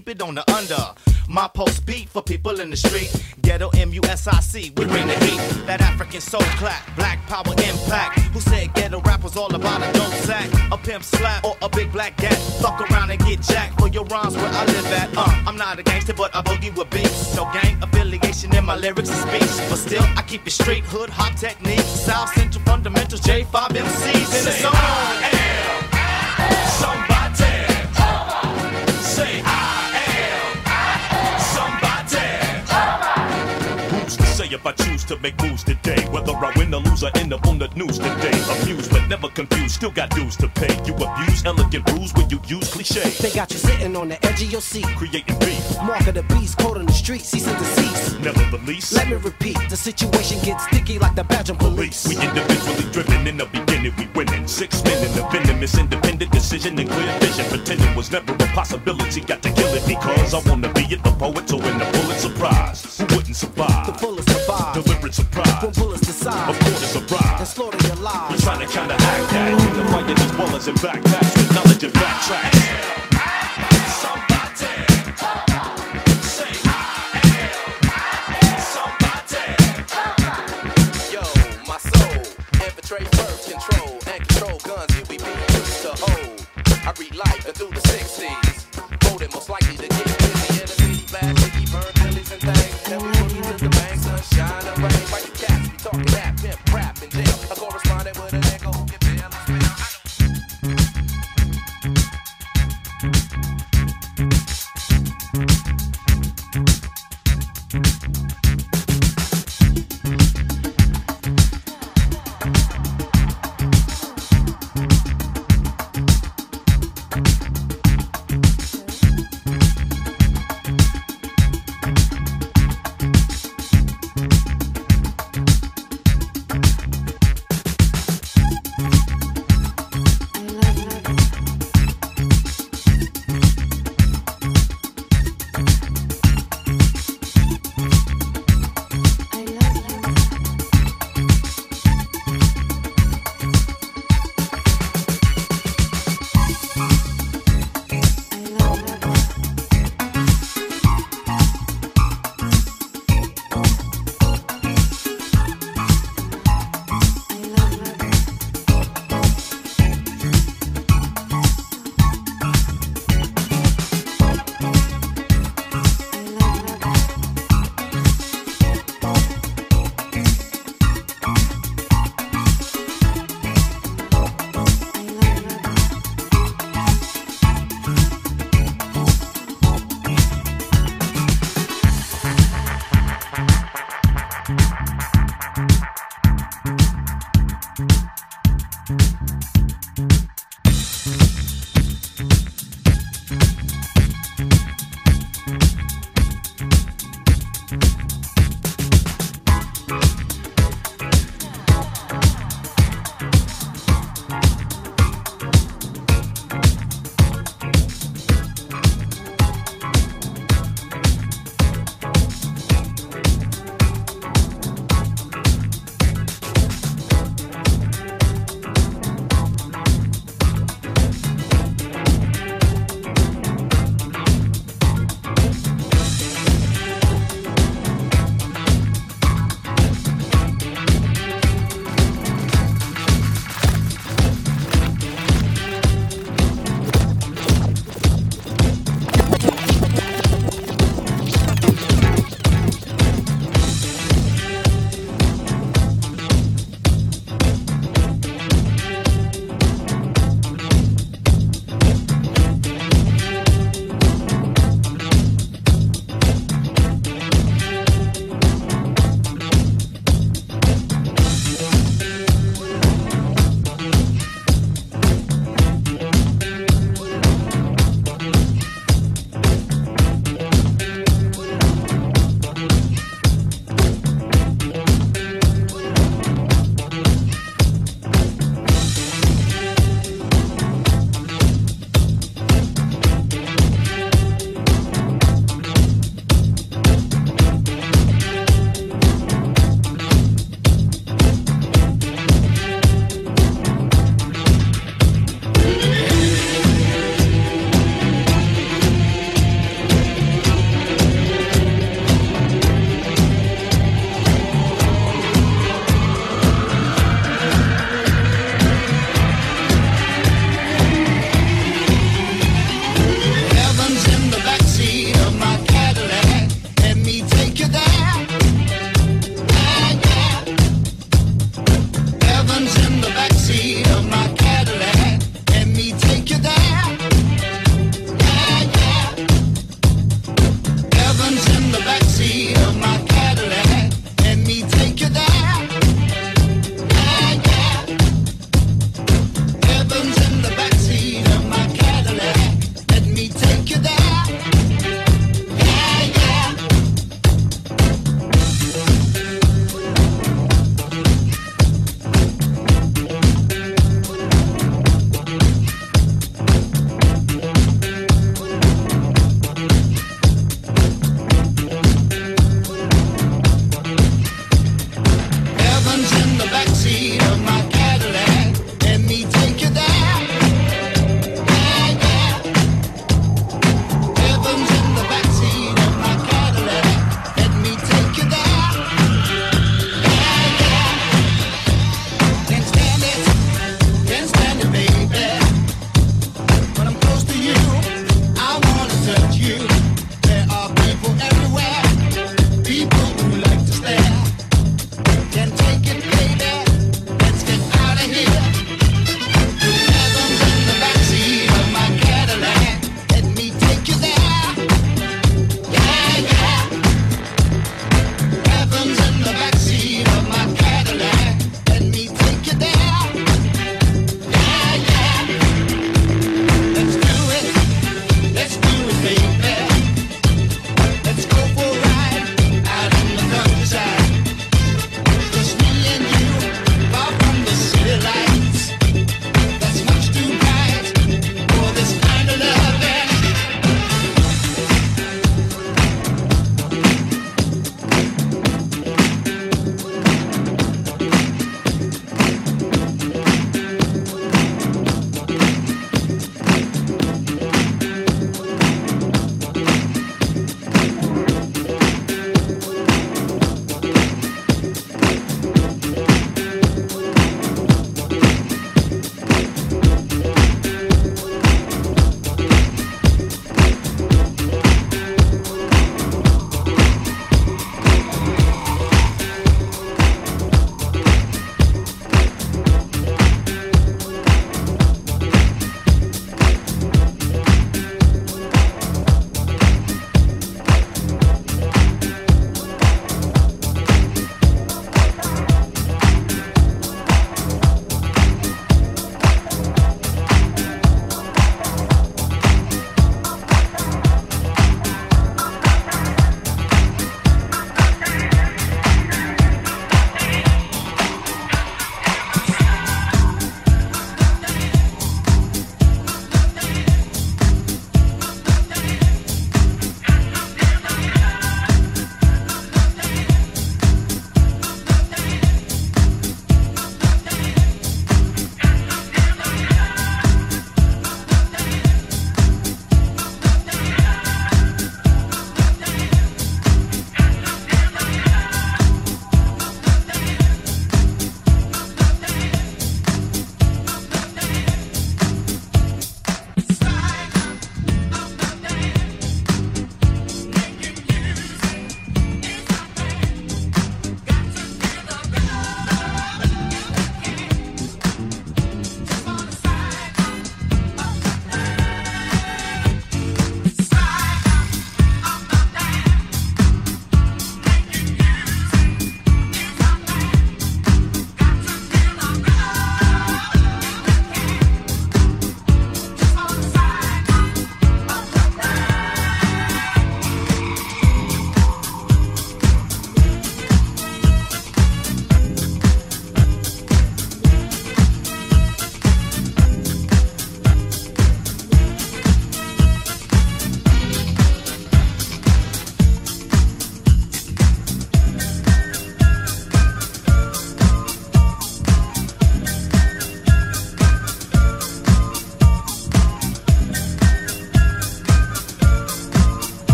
keep it on the under. My post beat for people in the street. Ghetto M-U-S-I-C, we bring the heat. That African soul clap, black power impact. Who said ghetto rap was all about a dope sack? A pimp slap or a big black gat. Fuck around and get jacked for your rhymes where I live at. Uh, I'm not a gangster, but I boogie with beats. No gang affiliation in my lyrics and speech. But still, I keep it straight, hood, hop technique. South Central fundamentals, J5 MCs in the Say make moves today? Whether I win or lose, I end up on the news today. Amused but never confused, still got dues to pay. You abuse elegant rules when you use cliche. They got you sitting on the edge of your seat. Creating beef, Mark of the beast, caught on the street, cease and desist. never the least. Let me repeat, the situation gets sticky like the Belgian police. We individually driven in the beginning, we winning. Six men in the venomous independent decision and clear vision. Pretending was never a possibility. Got to kill it because I wanna be it, the poet to win the Pulitzer Prize. Who wouldn't survive. Surprise. When bullets decide it's a and prize. slaughter your We're lives. trying to counteract that. Unifying well as in backpacks with knowledge and backtracks.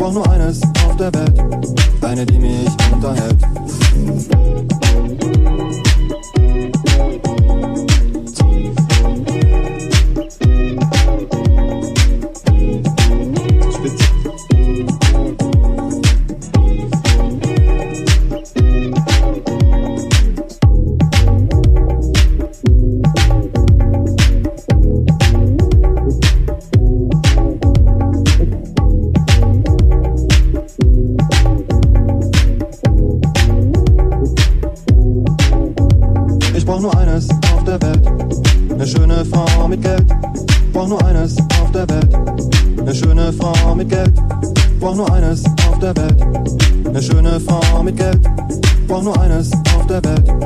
brauch nur eines auf der Welt, eine, die mich unterhält. mit Geld. Brauch nur eines auf der Welt.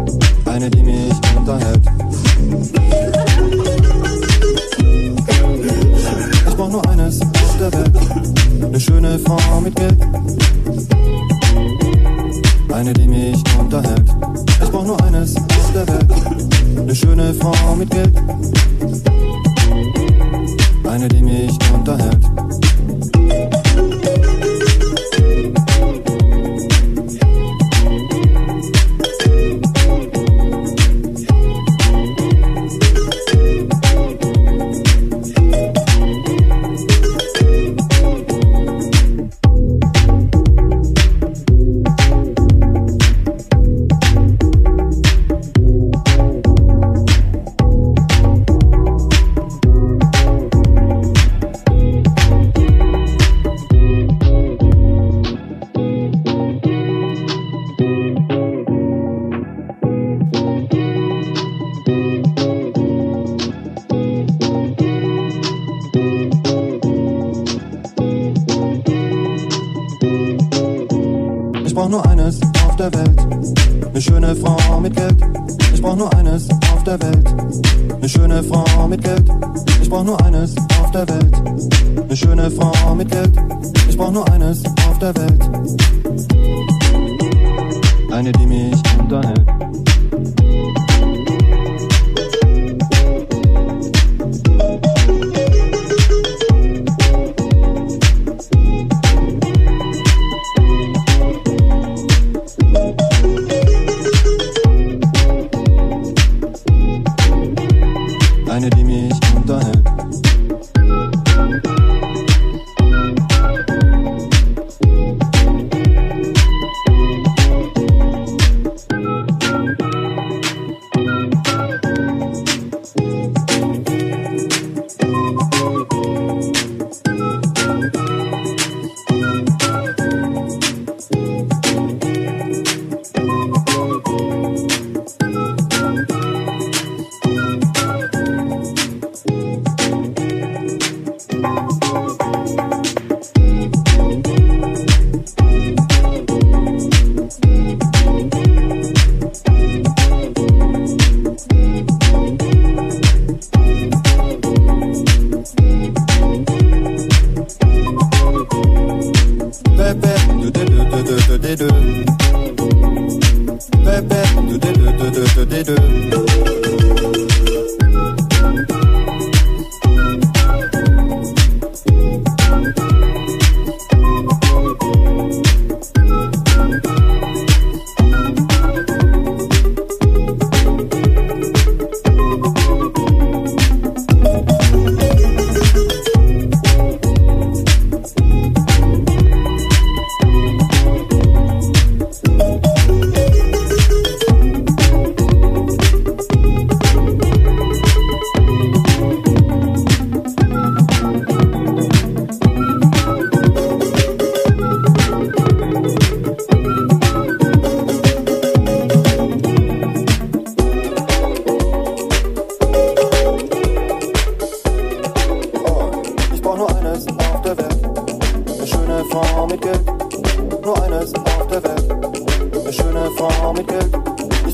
Eine, die mich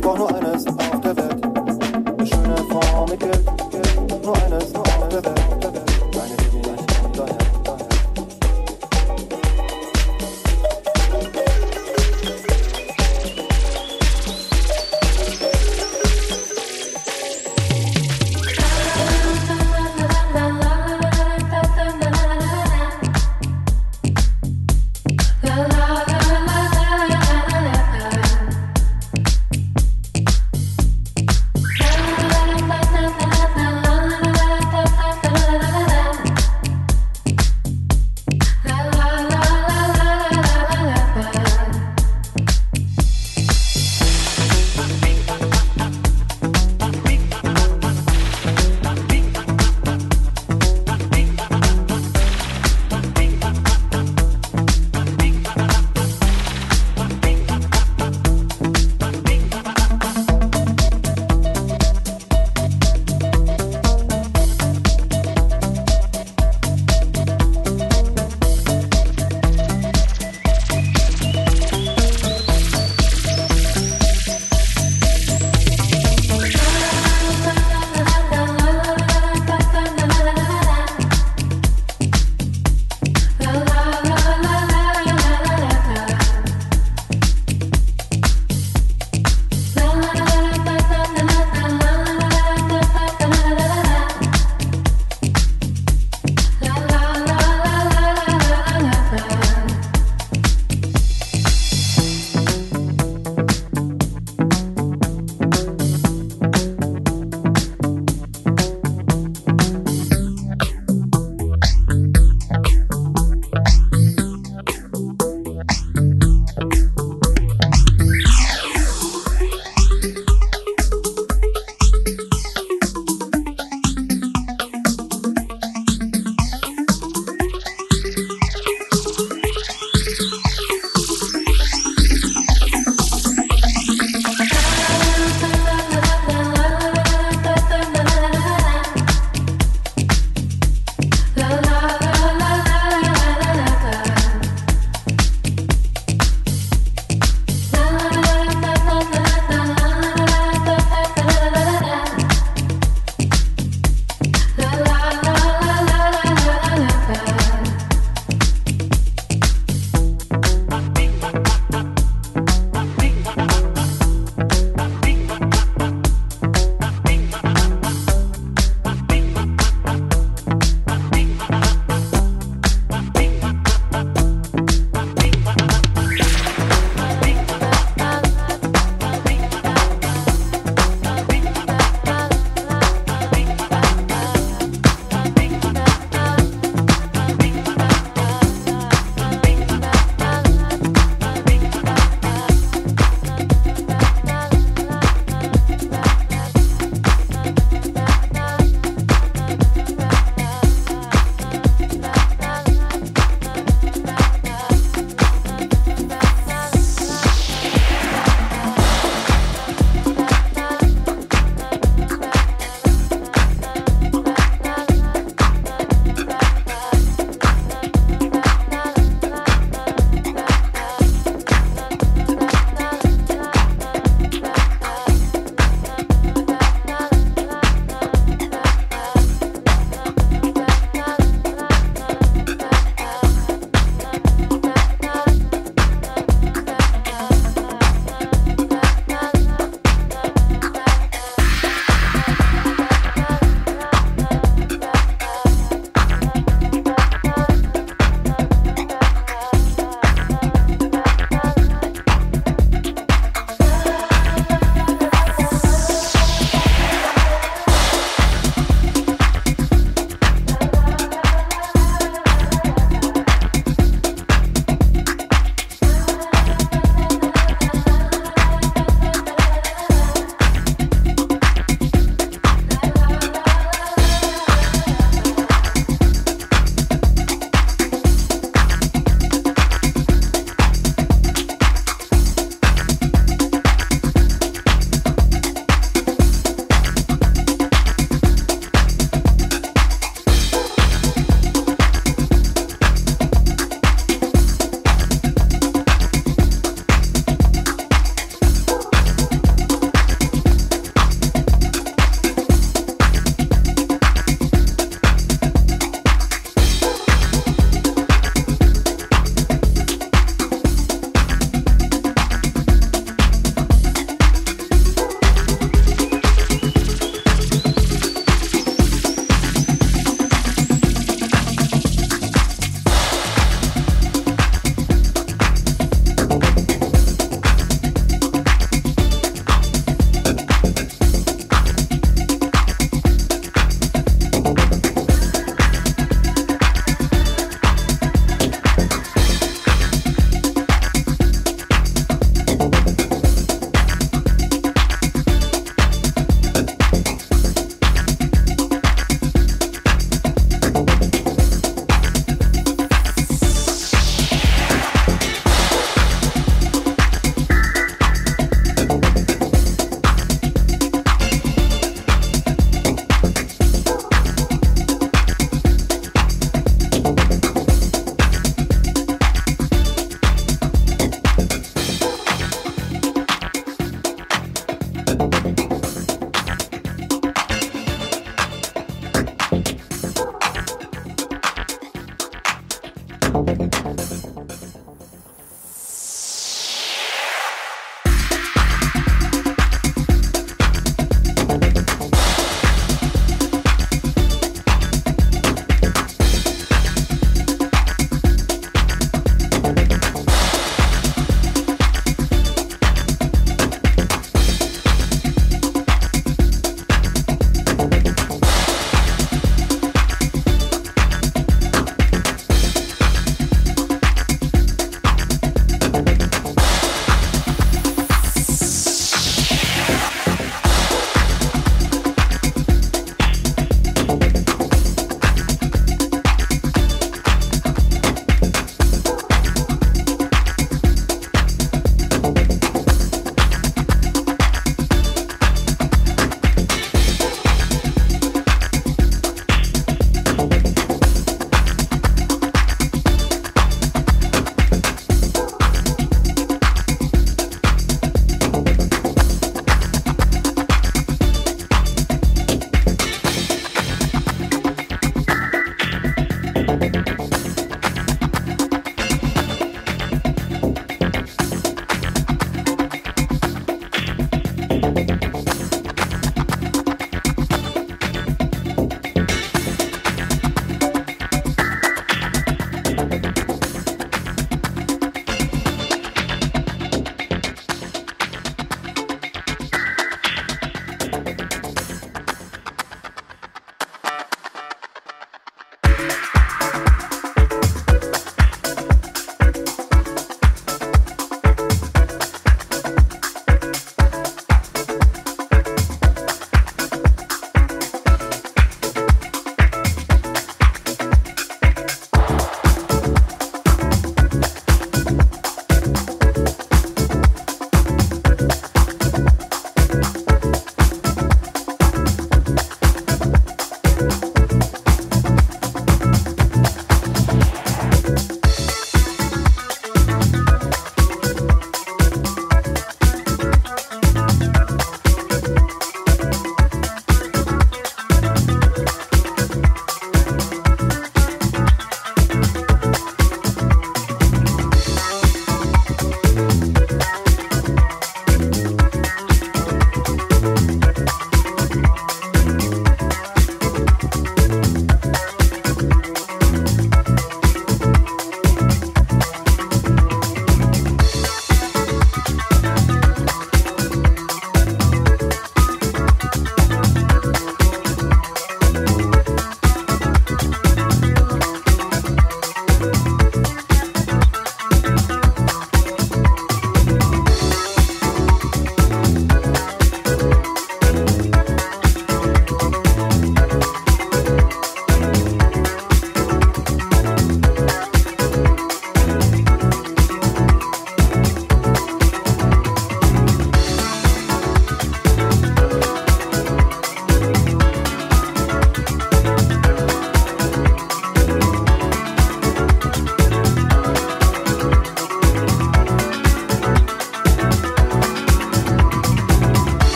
Ich brauch nur eines auf der Welt. Eine schöne Frau mit Geld.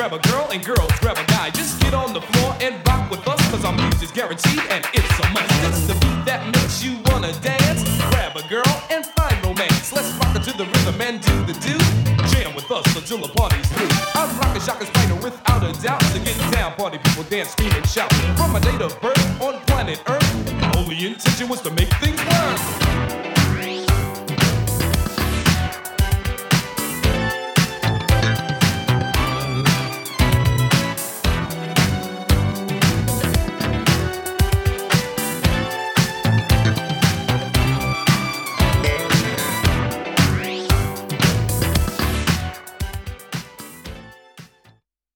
grab a girl and girls grab a guy. Just get on the floor and rock with us, cause our music's guaranteed and it's a must. It's the beat that makes you wanna dance. Grab a girl and find romance. Let's rock it to the rhythm and do the do. Jam with us until the party's through. I'm rockin' shockers, plainer without a doubt. So get down, party people, dance.